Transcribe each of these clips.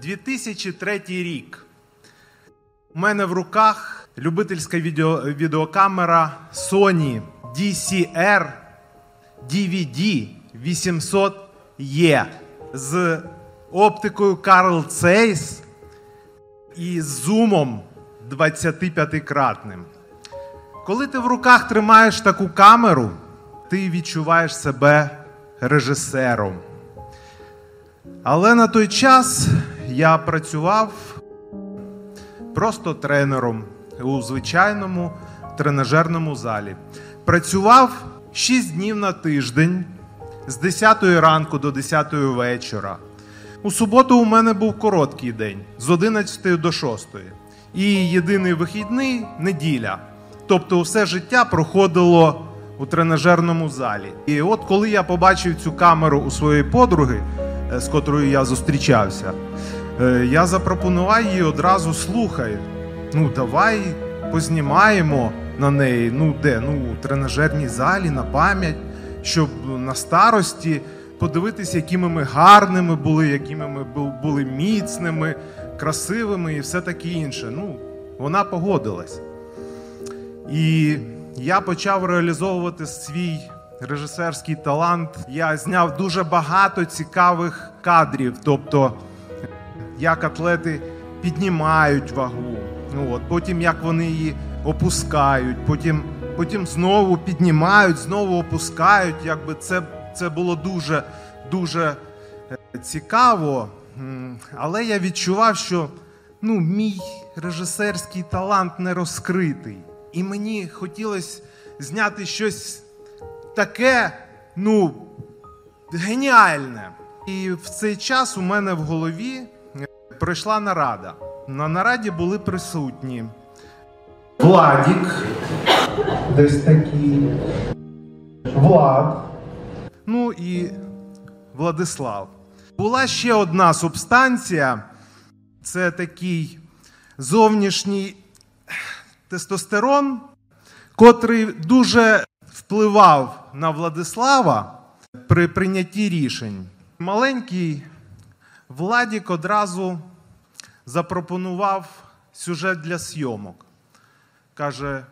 2003 рік. У мене в руках любительська відео, відеокамера Sony DCR DVD 800E з оптикою Carl Zeiss і зумом 25-кратним. Коли ти в руках тримаєш таку камеру, ти відчуваєш себе режисером. Але на той час я працював просто тренером у звичайному тренажерному залі. Працював 6 днів на тиждень з 10 ранку до 10 вечора. У суботу у мене був короткий день з 11 до 6. І єдиний вихідний неділя. Тобто, все життя проходило у тренажерному залі. І от коли я побачив цю камеру у своєї подруги, е, з котрою я зустрічався, я запропонував їй одразу слухай. Ну, давай познімаємо на неї. Ну, де? Ну, у тренажерній залі на пам'ять, щоб на старості подивитися, якими ми гарними були, якими ми були міцними, красивими і все таке інше. Ну, вона погодилась. І я почав реалізовувати свій режисерський талант. Я зняв дуже багато цікавих кадрів, тобто як атлети піднімають вагу, ну от потім як вони її опускають, потім, потім знову піднімають, знову опускають. Якби це, це було дуже дуже е, цікаво. Але я відчував, що ну, мій режисерський талант не розкритий. І мені хотілося зняти щось таке, ну, геніальне. І в цей час у мене в голові пройшла нарада. На нараді були присутні Владік, десь такий, Влад, ну і Владислав. Була ще одна субстанція, це такий зовнішній тестостерон, котрий дуже впливав на Владислава при прийнятті рішень. Маленький Владік одразу запропонував сюжет для зйомок. Каже: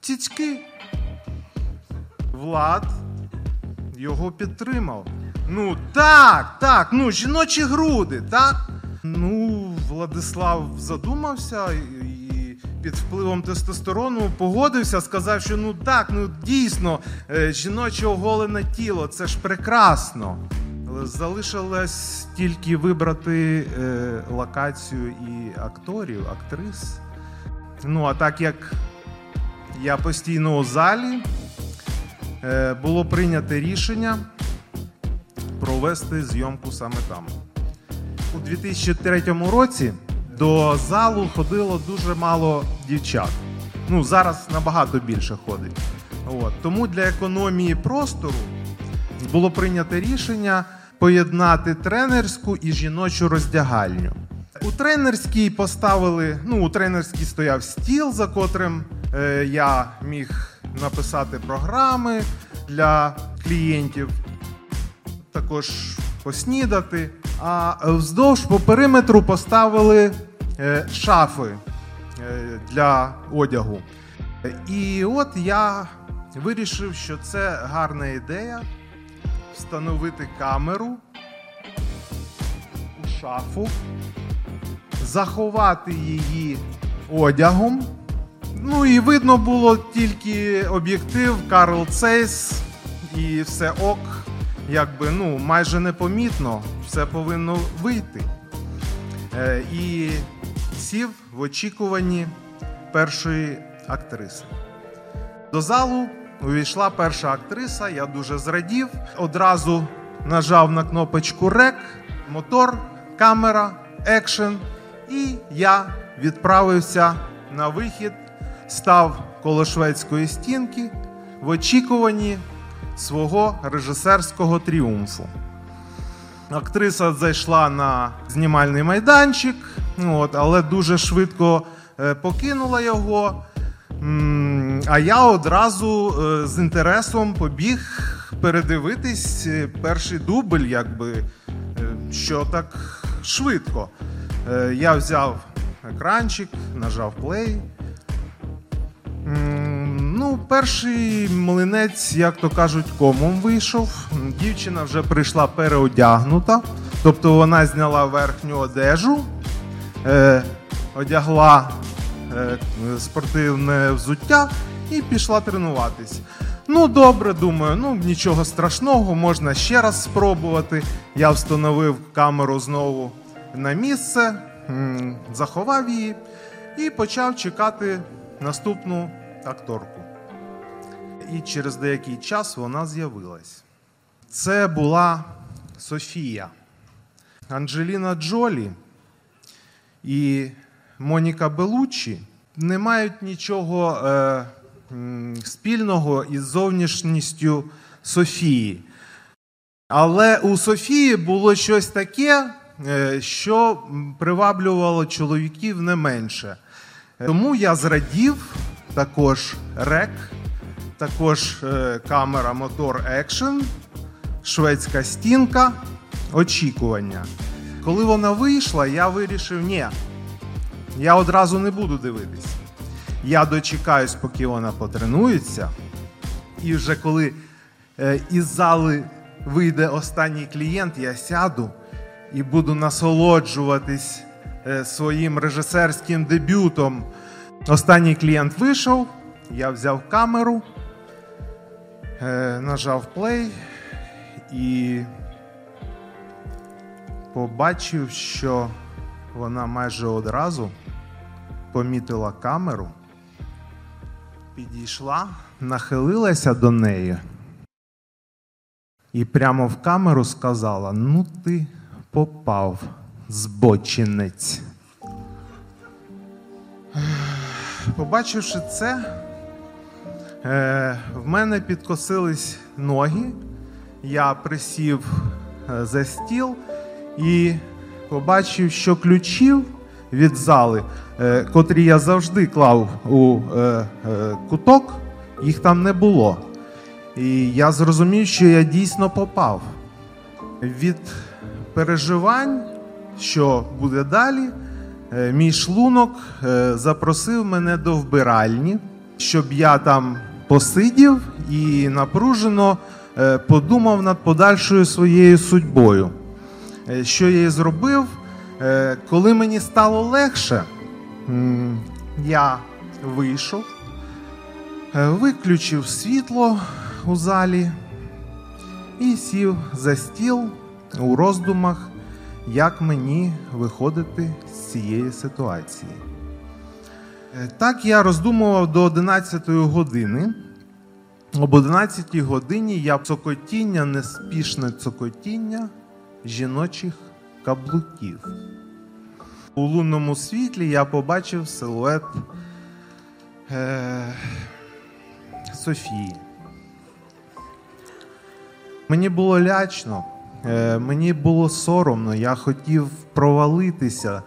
Цицьки. Влад його підтримав. Ну так, так, ну жіночі груди, так? Ну, Владислав задумався і під впливом тестостерону погодився, сказав, що ну так, ну дійсно, е, жіноче оголене тіло, це ж прекрасно. Залишилось тільки вибрати е, локацію і акторів, актрис. Ну, а так як я постійно у залі, е, було прийнято рішення провести зйомку саме там. У 2003 році до залу ходило дуже мало дівчат. Ну, зараз набагато більше ходить. От. Тому для економії простору було прийнято рішення поєднати тренерську і жіночу роздягальню. У тренерській поставили, ну, у тренерській стояв стіл, за котрим е, я міг написати програми для клієнтів також поснідати. А вздовж по периметру поставили е, шафи е, для одягу. І от я вирішив, що це гарна ідея встановити камеру у шафу, заховати її одягом. Ну і видно було тільки об'єктив Карл Цейс і все ок, якби ну майже непомітно, все повинно вийти. Е, і сів в очікуванні першої актриси. До залу увійшла перша актриса, я дуже зрадів. Одразу нажав на кнопочку рек, мотор, камера, екшен. І я відправився на вихід, став коло шведської стінки в очікуванні свого режисерського тріумфу. Актриса зайшла на знімальний майданчик, от, але дуже швидко е, покинула його. А я одразу е, з інтересом побіг передивитись е, перший дубль, якби, е, що так, швидко. Я взяв екранчик, нажав плей. Ну, перший млинець, як то кажуть, комом вийшов. Дівчина вже прийшла переодягнута, тобто вона зняла верхню одежу, одягла спортивне взуття і пішла тренуватись. Ну, добре, думаю, ну нічого страшного, можна ще раз спробувати. Я встановив камеру знову на місце, заховав її і почав чекати наступну акторку. І через деякий час вона з'явилась. Це була Софія. Анджеліна Джолі і Моніка Белуччі не мають нічого е, спільного із зовнішністю Софії. Але у Софії було щось таке, е, що приваблювало чоловіків не менше. Тому я зрадів також рек, також е, камера мотор екшен, шведська стінка, очікування. Коли вона вийшла, я вирішив, ні, я одразу не буду дивитись. Я дочекаюсь, поки вона потренується. І вже коли е, із зали вийде останній клієнт, я сяду і буду насолоджуватись е, своїм режисерським дебютом. Останній клієнт вийшов, я взяв камеру, е, нажав плей і побачив, що вона майже одразу помітила камеру, підійшла, нахилилася до неї і прямо в камеру сказала: Ну, ти попав, збочинець. Побачивши це, е, в мене підкосились ноги. Я присів е, за стіл і побачив, що ключів від зали, котрі я завжди клав у е, е, куток, їх там не було. І я зрозумів, що я дійсно попав. Від переживань, що буде далі, е, мій шлунок е, запросив мене до вбиральні, щоб я там посидів і напружено е, подумав над подальшою своєю судьбою. Е, Що я і зробив, Е, коли мені стало легше, я вийшов, е, виключив світло у залі і сів за стіл у роздумах, як мені виходити з цієї ситуації. Е, Так я роздумував до 11 години. Об 11 годині я цокотіння, неспішне цокотіння жіночих каблуків. У лунному світлі я побачив силует е, Софії. Мені було лячно, е, мені було соромно, я хотів провалитися,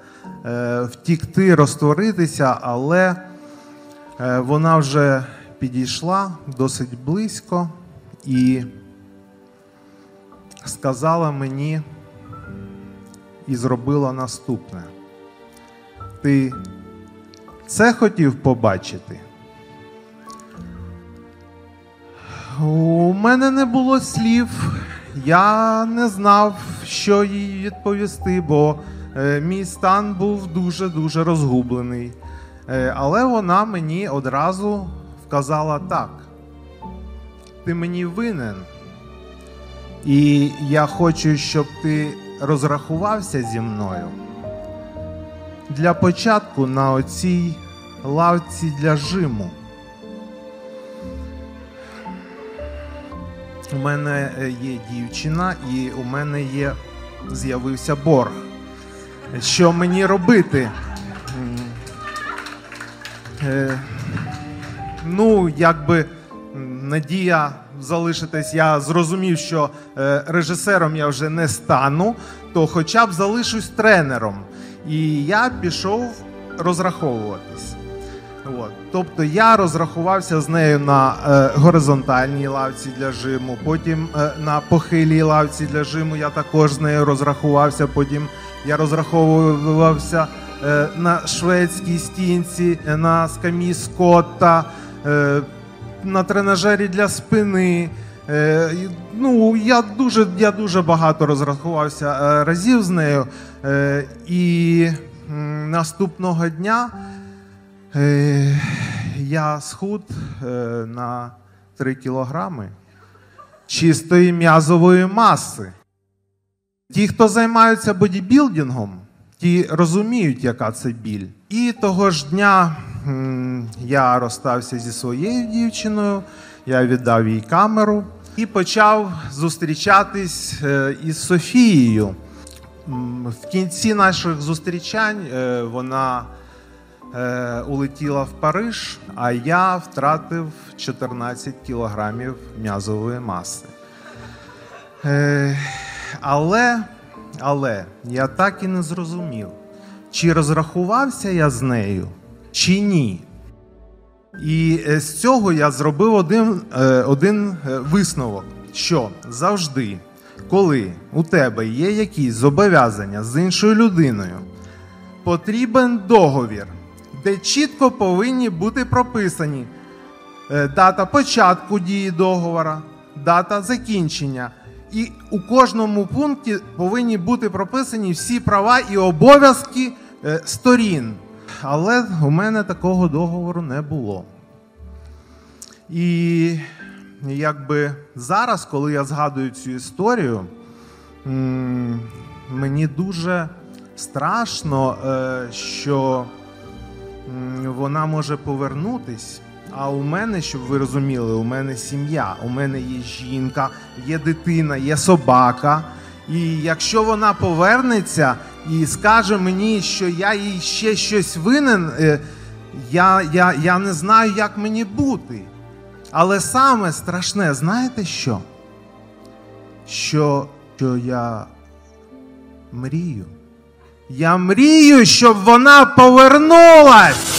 е, втікти, розтворитися, але е, вона вже підійшла досить близько і сказала мені і зробила наступне. Ти це хотів побачити? У мене не було слів. Я не знав, що їй відповісти, бо е, мій стан був дуже-дуже розгублений. Е, але вона мені одразу вказала так: ти мені винен. І я хочу, щоб ти розрахувався зі мною. Для початку на оцій лавці для жиму. У мене е, є дівчина, і у мене є з'явився борг. Що мені робити? Е, Ну, якби надія залишитись, я зрозумів, що е, режисером я вже не стану, то хоча б залишусь тренером. І я пішов розраховуватись. От. Тобто я розрахувався з нею на е, горизонтальній лавці для жиму, потім е, на похилій лавці для жиму я також з нею розрахувався, потім Я розраховувався е, на шведській стінці, е, на скамі Скотта, е, на тренажері для спини. Е, Ну, я дуже, я дуже багато розрахувався е, разів з нею. Е, І наступного дня я схуд на 3 кілограми чистої м'язової маси. Ті, хто займаються бодібілдингом, ті розуміють, яка це біль. І того ж дня я розстався зі своєю дівчиною, я віддав їй камеру і почав зустрічатись е, із Софією. В кінці наших зустрічань е, вона е, улетіла в Париж, а я втратив 14 кілограмів м'язової маси. Але, але я так і не зрозумів, чи розрахувався я з нею, чи ні. І е, з цього я зробив один, е, один е, висновок, що завжди, коли у тебе є якісь зобов'язання з іншою людиною, потрібен договір, де чітко повинні бути прописані дата початку дії договора, дата закінчення. І у кожному пункті повинні бути прописані всі права і обов'язки сторін. Але у мене такого договору не було. І якби зараз, коли я згадую цю історію, мені дуже страшно, е, що вона може повернутись. А у мене, щоб ви розуміли, у мене сім'я, у мене є жінка, є дитина, є собака. І якщо вона повернеться і скаже мені, що я їй ще щось винен, е, я, я, я не знаю, як мені бути. Але саме страшне, знаєте що? Що, що я мрію. Я мрію, щоб вона повернулась.